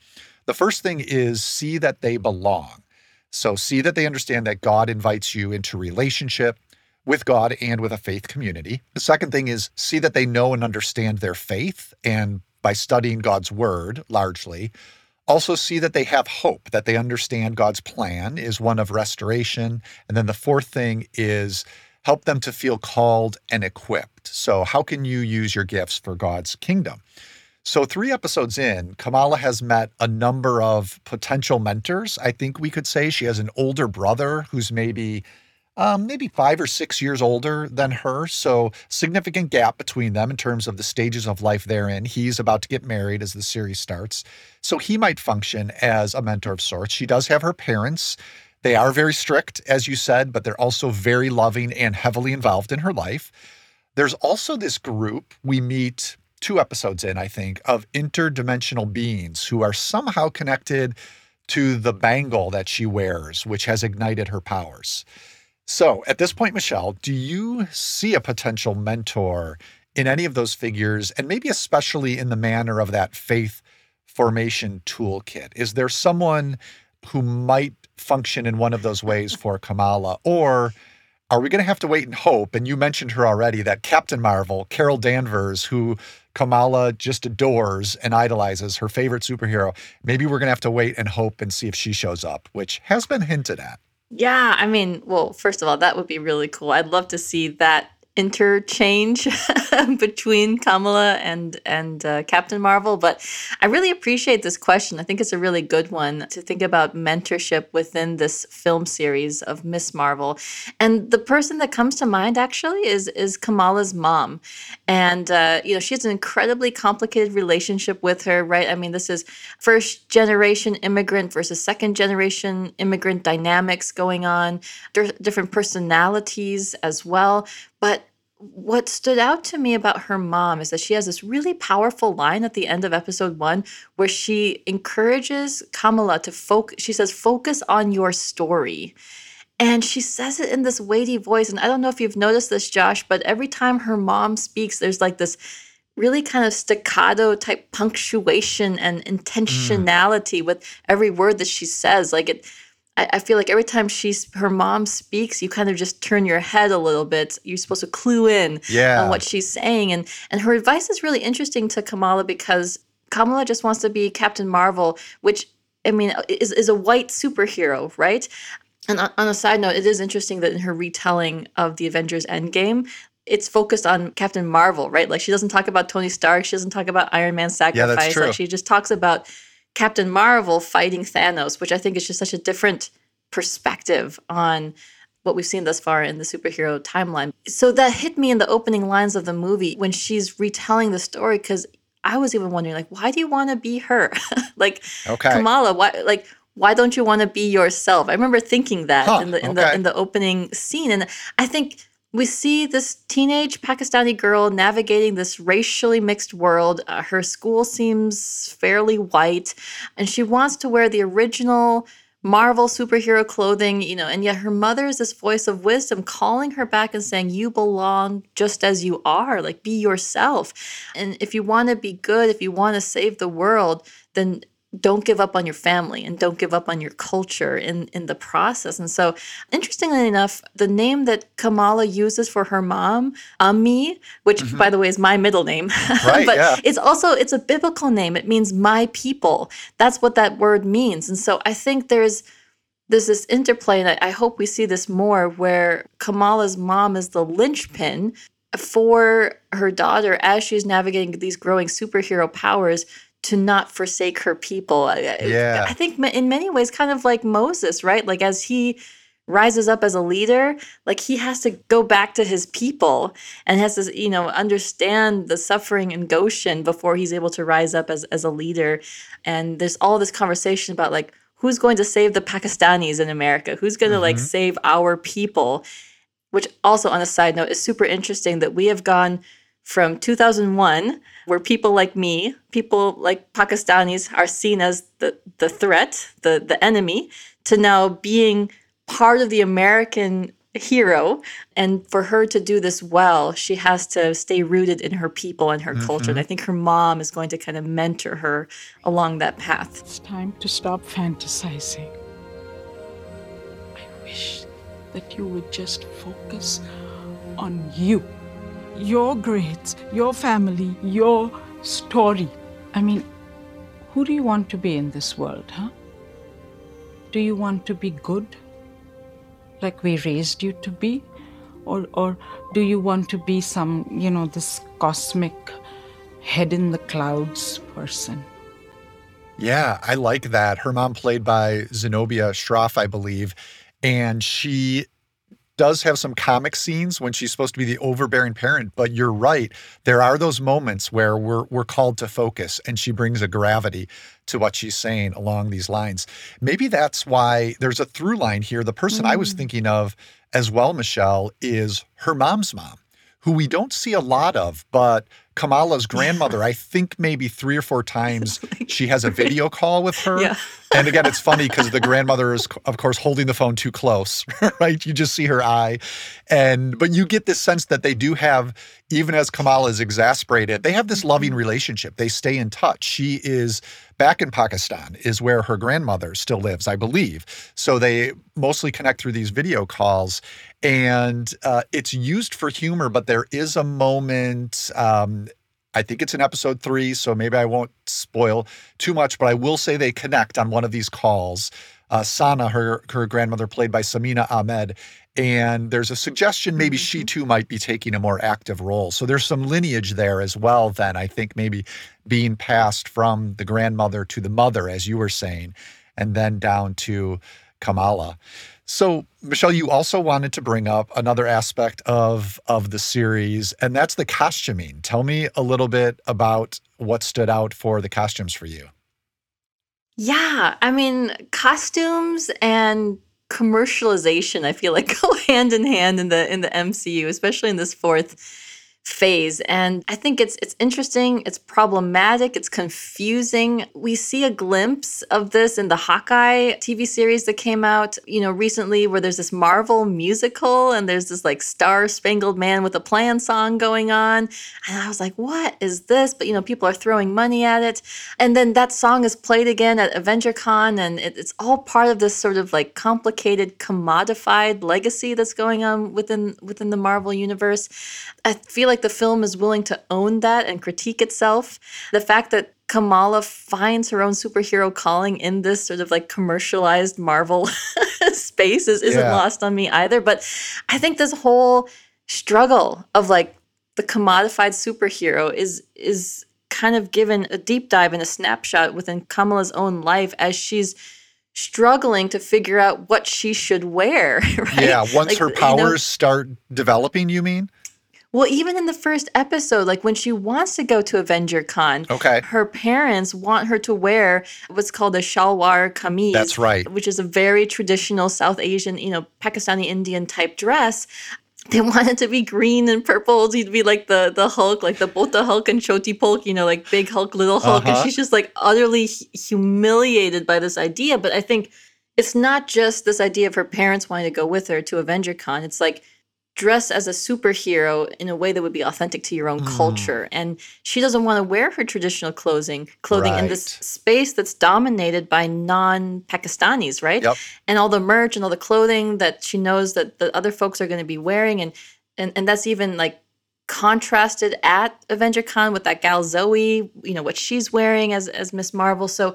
The first thing is see that they belong. So see that they understand that God invites you into relationship with God and with a faith community. The second thing is see that they know and understand their faith and by studying God's word largely. Also, see that they have hope, that they understand God's plan is one of restoration. And then the fourth thing is help them to feel called and equipped. So, how can you use your gifts for God's kingdom? So, three episodes in, Kamala has met a number of potential mentors. I think we could say she has an older brother who's maybe um, maybe five or six years older than her. So, significant gap between them in terms of the stages of life they're in. He's about to get married as the series starts. So, he might function as a mentor of sorts. She does have her parents. They are very strict, as you said, but they're also very loving and heavily involved in her life. There's also this group we meet two episodes in, I think, of interdimensional beings who are somehow connected to the bangle that she wears, which has ignited her powers. So, at this point, Michelle, do you see a potential mentor in any of those figures, and maybe especially in the manner of that faith formation toolkit? Is there someone who might function in one of those ways for Kamala, or are we going to have to wait and hope? And you mentioned her already that Captain Marvel, Carol Danvers, who Kamala just adores and idolizes, her favorite superhero. Maybe we're going to have to wait and hope and see if she shows up, which has been hinted at. Yeah, I mean, well, first of all, that would be really cool. I'd love to see that interchange between Kamala and and uh, Captain Marvel. But I really appreciate this question. I think it's a really good one to think about mentorship within this film series of Miss Marvel. And the person that comes to mind actually is is Kamala's mom, and uh, you know she has an incredibly complicated relationship with her. Right? I mean, this is first generation immigrant versus second generation immigrant dynamics going on, different personalities as well. But what stood out to me about her mom is that she has this really powerful line at the end of episode one where she encourages Kamala to focus. She says, focus on your story. And she says it in this weighty voice. And I don't know if you've noticed this, Josh, but every time her mom speaks, there's like this really kind of staccato type punctuation and mm. intentionality mm. with every word that she says. Like it, I, I feel like every time she's her mom speaks, you kind of just turn your head a little bit. You're supposed to clue in yeah. on what she's saying, and and her advice is really interesting to Kamala because Kamala just wants to be Captain Marvel, which I mean is is a white superhero, right? And on, on a side note, it is interesting that in her retelling of the Avengers Endgame, it's focused on Captain Marvel, right? Like she doesn't talk about Tony Stark, she doesn't talk about Iron Man's sacrifice. Yeah, that's true. Like she just talks about Captain Marvel fighting Thanos, which I think is just such a different perspective on what we've seen thus far in the superhero timeline. So that hit me in the opening lines of the movie when she's retelling the story because I was even wondering like why do you want to be her? like okay. Kamala, why like why don't you want to be yourself? I remember thinking that huh, in the in okay. the in the opening scene and I think we see this teenage Pakistani girl navigating this racially mixed world. Uh, her school seems fairly white, and she wants to wear the original Marvel superhero clothing, you know, and yet her mother is this voice of wisdom calling her back and saying, You belong just as you are, like be yourself. And if you want to be good, if you want to save the world, then don't give up on your family and don't give up on your culture in, in the process. And so, interestingly enough, the name that Kamala uses for her mom, Ami, which mm-hmm. by the way is my middle name, right, but yeah. it's also it's a biblical name. It means my people. That's what that word means. And so, I think there's there's this interplay, and I hope we see this more, where Kamala's mom is the linchpin for her daughter as she's navigating these growing superhero powers to not forsake her people. Yeah. I think in many ways, kind of like Moses, right? Like as he rises up as a leader, like he has to go back to his people and has to, you know, understand the suffering in Goshen before he's able to rise up as, as a leader. And there's all this conversation about like, who's going to save the Pakistanis in America? Who's going to mm-hmm. like save our people? Which also on a side note is super interesting that we have gone from 2001, where people like me, people like Pakistanis are seen as the, the threat, the, the enemy, to now being part of the American hero. And for her to do this well, she has to stay rooted in her people and her mm-hmm. culture. And I think her mom is going to kind of mentor her along that path. It's time to stop fantasizing. I wish that you would just focus on you your grades, your family, your story. I mean, who do you want to be in this world, huh? Do you want to be good, like we raised you to be? Or, or do you want to be some, you know, this cosmic head in the clouds person? Yeah, I like that. Her mom, played by Zenobia Shroff, I believe, and she does have some comic scenes when she's supposed to be the overbearing parent, but you're right. There are those moments where we're we're called to focus and she brings a gravity to what she's saying along these lines. Maybe that's why there's a through line here. The person mm. I was mm. thinking of as well, Michelle, is her mom's mom, who we don't see a lot of, but Kamala's grandmother, I think maybe three or four times she has a video call with her. Yeah. and again, it's funny because the grandmother is, of course, holding the phone too close, right? You just see her eye. And, but you get this sense that they do have, even as Kamala is exasperated, they have this loving mm-hmm. relationship. They stay in touch. She is back in Pakistan, is where her grandmother still lives, I believe. So they mostly connect through these video calls and uh, it's used for humor, but there is a moment. Um, I think it's in episode three, so maybe I won't spoil too much, but I will say they connect on one of these calls. Uh, Sana, her her grandmother, played by Samina Ahmad, and there's a suggestion maybe mm-hmm. she too might be taking a more active role. So there's some lineage there as well. Then I think maybe being passed from the grandmother to the mother, as you were saying, and then down to Kamala. So, Michelle, you also wanted to bring up another aspect of of the series, and that's the costuming. Tell me a little bit about what stood out for the costumes for you. Yeah, I mean, costumes and commercialization I feel like go hand in hand in the in the MCU, especially in this fourth phase. And i think it's it's interesting it's problematic it's confusing. We see a glimpse of this in the hawkeye tv series that came out you know recently where there's this marvel musical and there's this like star spangled man with a plan song going on. And i was like what is this? But you know people are throwing money at it. And then that song is played again at avenger con and it, it's all part of this sort of like complicated commodified legacy that's going on within within the marvel universe. I feel like the film is willing to own that and critique itself. The fact that Kamala finds her own superhero calling in this sort of like commercialized Marvel space is, isn't yeah. lost on me either. But I think this whole struggle of like the commodified superhero is is kind of given a deep dive and a snapshot within Kamala's own life as she's struggling to figure out what she should wear. Right? Yeah, once like, her powers you know, start developing, you mean? Well, even in the first episode, like when she wants to go to Avenger Con, okay. her parents want her to wear what's called a shalwar kameez. That's right. Which is a very traditional South Asian, you know, Pakistani Indian type dress. they wanted it to be green and purple. He'd be like the the Hulk, like the both the Hulk and Choti Polk, you know, like big Hulk, little Hulk, Uh-huh. and she's just like utterly hu- humiliated by this idea. But I think it's not just this idea of her parents wanting to go with her to AvengerCon. It's like dress as a superhero in a way that would be authentic to your own Mm. culture. And she doesn't want to wear her traditional clothing clothing in this space that's dominated by non-Pakistanis, right? Yep. And all the merch and all the clothing that she knows that the other folks are going to be wearing and and and that's even like contrasted at AvengerCon with that gal Zoe, you know, what she's wearing as as Miss Marvel. So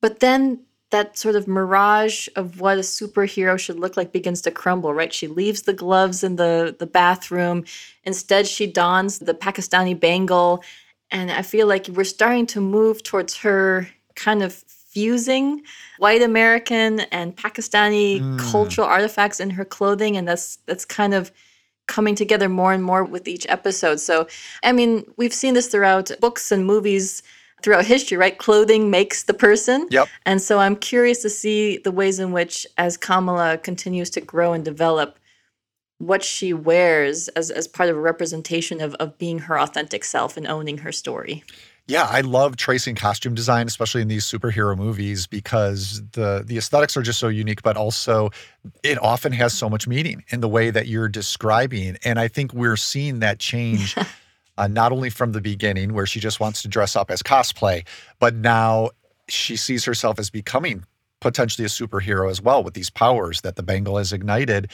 but then that sort of mirage of what a superhero should look like begins to crumble, right? She leaves the gloves in the, the bathroom. Instead, she dons the Pakistani bangle. And I feel like we're starting to move towards her kind of fusing white American and Pakistani Mm. cultural artifacts in her clothing. And that's that's kind of coming together more and more with each episode. So, I mean, we've seen this throughout books and movies throughout history, right? Clothing makes the person. Yep. And so I'm curious to see the ways in which, as Kamala continues to grow and develop, what she wears as, as part of a representation of, of being her authentic self and owning her story. Yeah, I love tracing costume design, especially in these superhero movies, because the the aesthetics are just so unique, but also it often has so much meaning in the way that you're describing. And I think we're seeing that change uh, not only from the beginning, where she just wants to dress up as cosplay, but now she sees herself as becoming potentially a superhero as well with these powers that the bangle has ignited.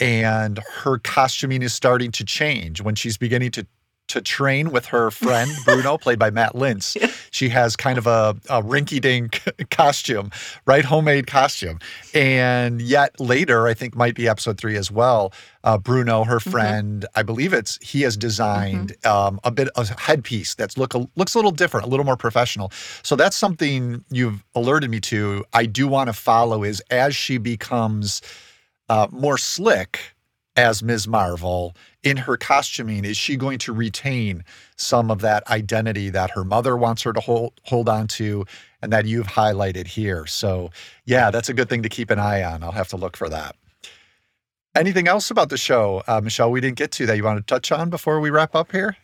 And her costuming is starting to change when she's beginning to to train with her friend Bruno, played by Matt Lintz. She has kind of a, a rinky dink costume, right? Homemade costume. And yet later, I think might be episode three as well. Uh, Bruno, her friend, I believe it's he has designed um, a bit a headpiece that's look a, looks a little different, a little more professional. So that's something you've alerted me to. I do want to follow is as she becomes uh, more slick as Ms. Marvel in her costuming, is she going to retain some of that identity that her mother wants her to hold hold on to and that you've highlighted here? So, yeah, that's a good thing to keep an eye on. I'll have to look for that. Anything else about the show, uh, Michelle, we didn't get to that you want to touch on before we wrap up here?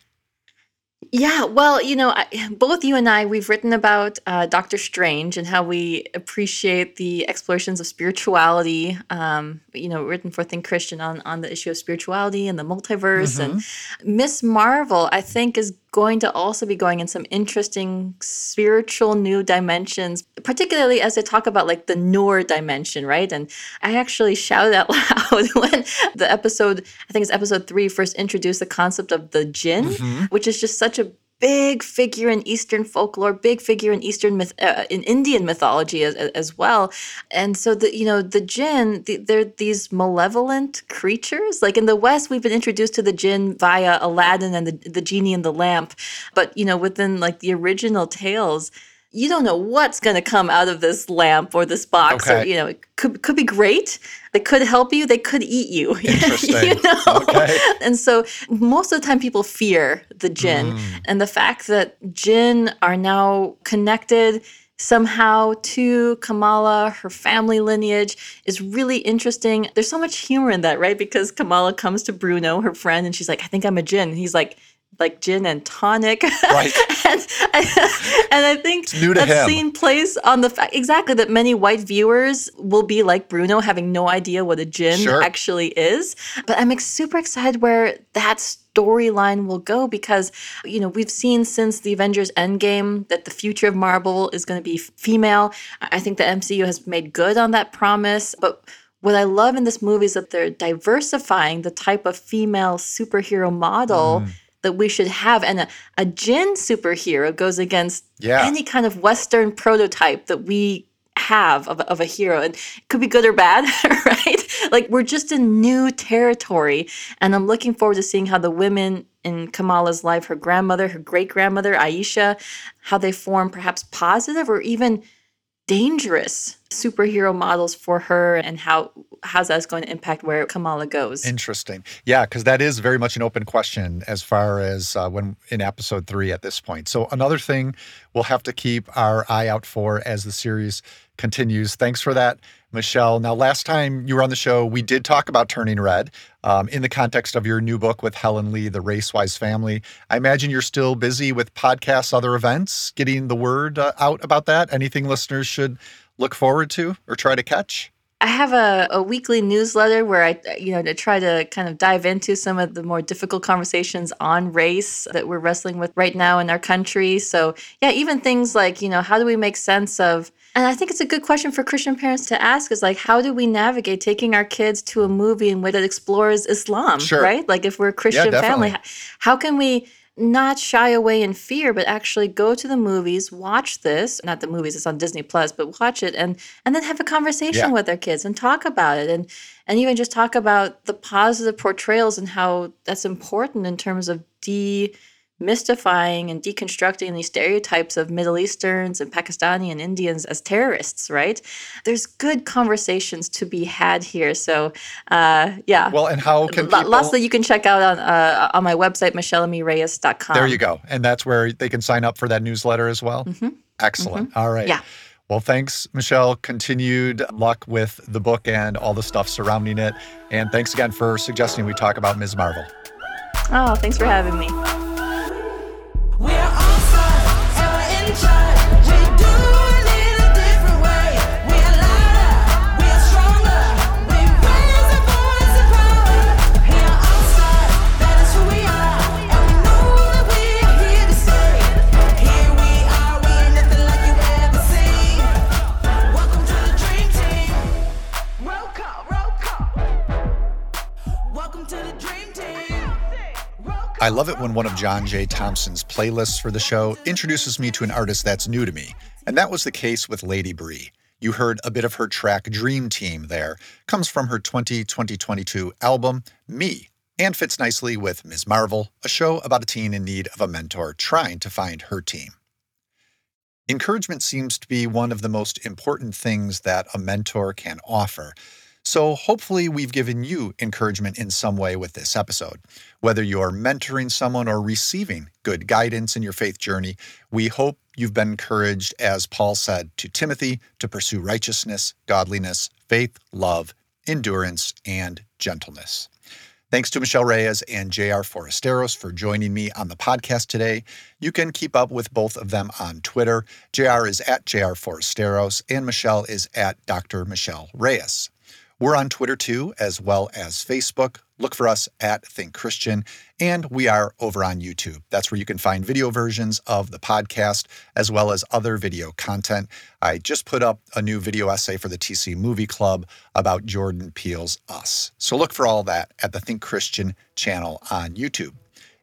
Yeah, well, you know, I, both you and I, we've written about uh, Doctor Strange and how we appreciate the explorations of spirituality. Um, you know, written for Think Christian on on the issue of spirituality and the multiverse. And Miss Marvel, I think, is going to also be going in some interesting spiritual new dimensions, particularly as they talk about like the Noor dimension, right? And I actually shouted out loud when the episode, I think it's episode three, first introduced the concept of the jinn, mm-hmm. which is just such a big figure in Eastern folklore, big figure in Eastern myth, uh, in Indian mythology as, as well. And so the you know the jinn, the, they're these malevolent creatures. Like in the West, we've been introduced to the jinn via Aladdin and the the genie in the lamp, but you know within like the original tales. You don't know what's going to come out of this lamp or this box, or Okay. you know, it could could be great. They could help you. They could eat you. Interesting. you know? Okay. And so most of the time people fear the jinn. Mm. And the fact that jinn are now connected somehow to Kamala, her family lineage is really interesting. There's so much humor in that, right? Because Kamala comes to Bruno, her friend, and she's like, I think I'm a jinn. He's like, like gin and tonic. Right. and, and I think that him. scene plays on the fact exactly that many white viewers will be like Bruno, having no idea what a jinn Sure. actually is. But I'm super excited where that storyline will go because you know we've seen since the Avengers Endgame that the future of Marvel is going to be female. I I think the MCU has made good on that promise, but. What I love in this movie is that they're diversifying the type of female superhero model Mm. That we should have. And a, a jinn superhero goes against Yeah. any kind of Western prototype that we have of, of a hero. And it could be good or bad, right? Like we're just in new territory. And I'm looking forward to seeing how the women in Kamala's life, her grandmother, her great grandmother, Aisha, how they form perhaps positive or even dangerous superhero models for her and how how's that going to impact where Kamala goes. Interesting. Yeah, because that is very much an open question as far as uh, when in episode three at this point. So, another thing we'll have to keep our eye out for as the series continues. Thanks for that, Michelle. Now, last time you were on the show, we did talk about Turning Red um, in the context of your new book with Helen Lee, The Racewise Family. I imagine you're still busy with podcasts, other events, getting the word uh, out about that. Anything listeners should look forward to or try to catch? I have a, a weekly newsletter where I, you know, to try to kind of dive into some of the more difficult conversations on race that we're wrestling with right now in our country. So, yeah, even things like, you know, how do we make sense of, and I think it's a good question for Christian parents to ask is like, how do we navigate taking our kids to a movie in which it explores Islam, Sure. right? Like, if we're a Christian family, how can we not shy away in fear but actually go to the movies watch this not the movies it's on disney plus but watch it and and then have a conversation Yeah. with their kids and talk about it and and even just talk about the positive portrayals and how that's important in terms of demystifying and deconstructing these stereotypes of middle easterns and pakistani and indians as terrorists right there's good conversations to be had here so uh yeah Well, and how can people? Lots that you can check out on uh, on my website, michelleamireyes.com. there you go. And that's where they can sign up for that newsletter as well. Excellent. All right. Mm-hmm. Yeah. Well, thanks, Michelle. Continued luck with the book and all the stuff surrounding it. And thanks again for suggesting we talk about Ms. Marvel. Oh, thanks for having me. I love it when one of John J. Thompson's playlists for the show introduces me to an artist that's new to me, and that was the case with Lady Bree. You heard a bit of her track Dream Team there, comes from her 2020-2022 album Me, and fits nicely with Ms. Marvel, a show about a teen in need of a mentor trying to find her team. Encouragement seems to be one of the most important things that a mentor can offer. So, hopefully, we've given you encouragement in some way with this episode. Whether you're mentoring someone or receiving good guidance in your faith journey, we hope you've been encouraged, as Paul said to Timothy, to pursue righteousness, godliness, faith, love, endurance, and gentleness. Thanks to Michelle Reyes and JR Forasteros for joining me on the podcast today. You can keep up with both of them on Twitter. JR is at JR Forasteros and Michelle is at Dr. Michelle Reyes. We're on Twitter too, as well as Facebook. Look for us at Think Christian, and we are over on YouTube. That's where you can find video versions of the podcast as well as other video content. I just put up a new video essay for the TC Movie Club about Jordan Peele's Us. So look for all that at the Think Christian channel on YouTube.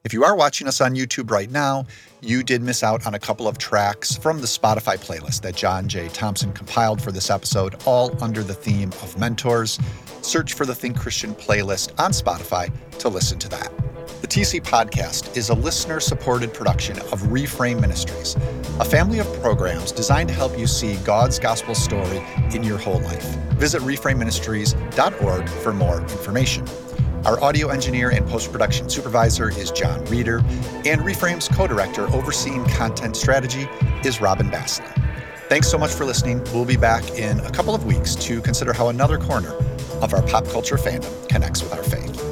If you are watching us on YouTube right now, you did miss out on a couple of tracks from the Spotify playlist that John J. Thompson compiled for this episode, all under the theme of mentors. Search for the Think Christian playlist on Spotify to listen to that. The TC Podcast is a listener supported production of Reframe Ministries, a family of programs designed to help you see God's gospel story in your whole life. Visit reframeministries.org for more information. Our audio engineer and post production supervisor is John Reeder, and Reframe's co director overseeing content strategy is Robin Basley. Thanks so much for listening. We'll be back in a couple of weeks to consider how another corner of our pop culture fandom connects with our faith.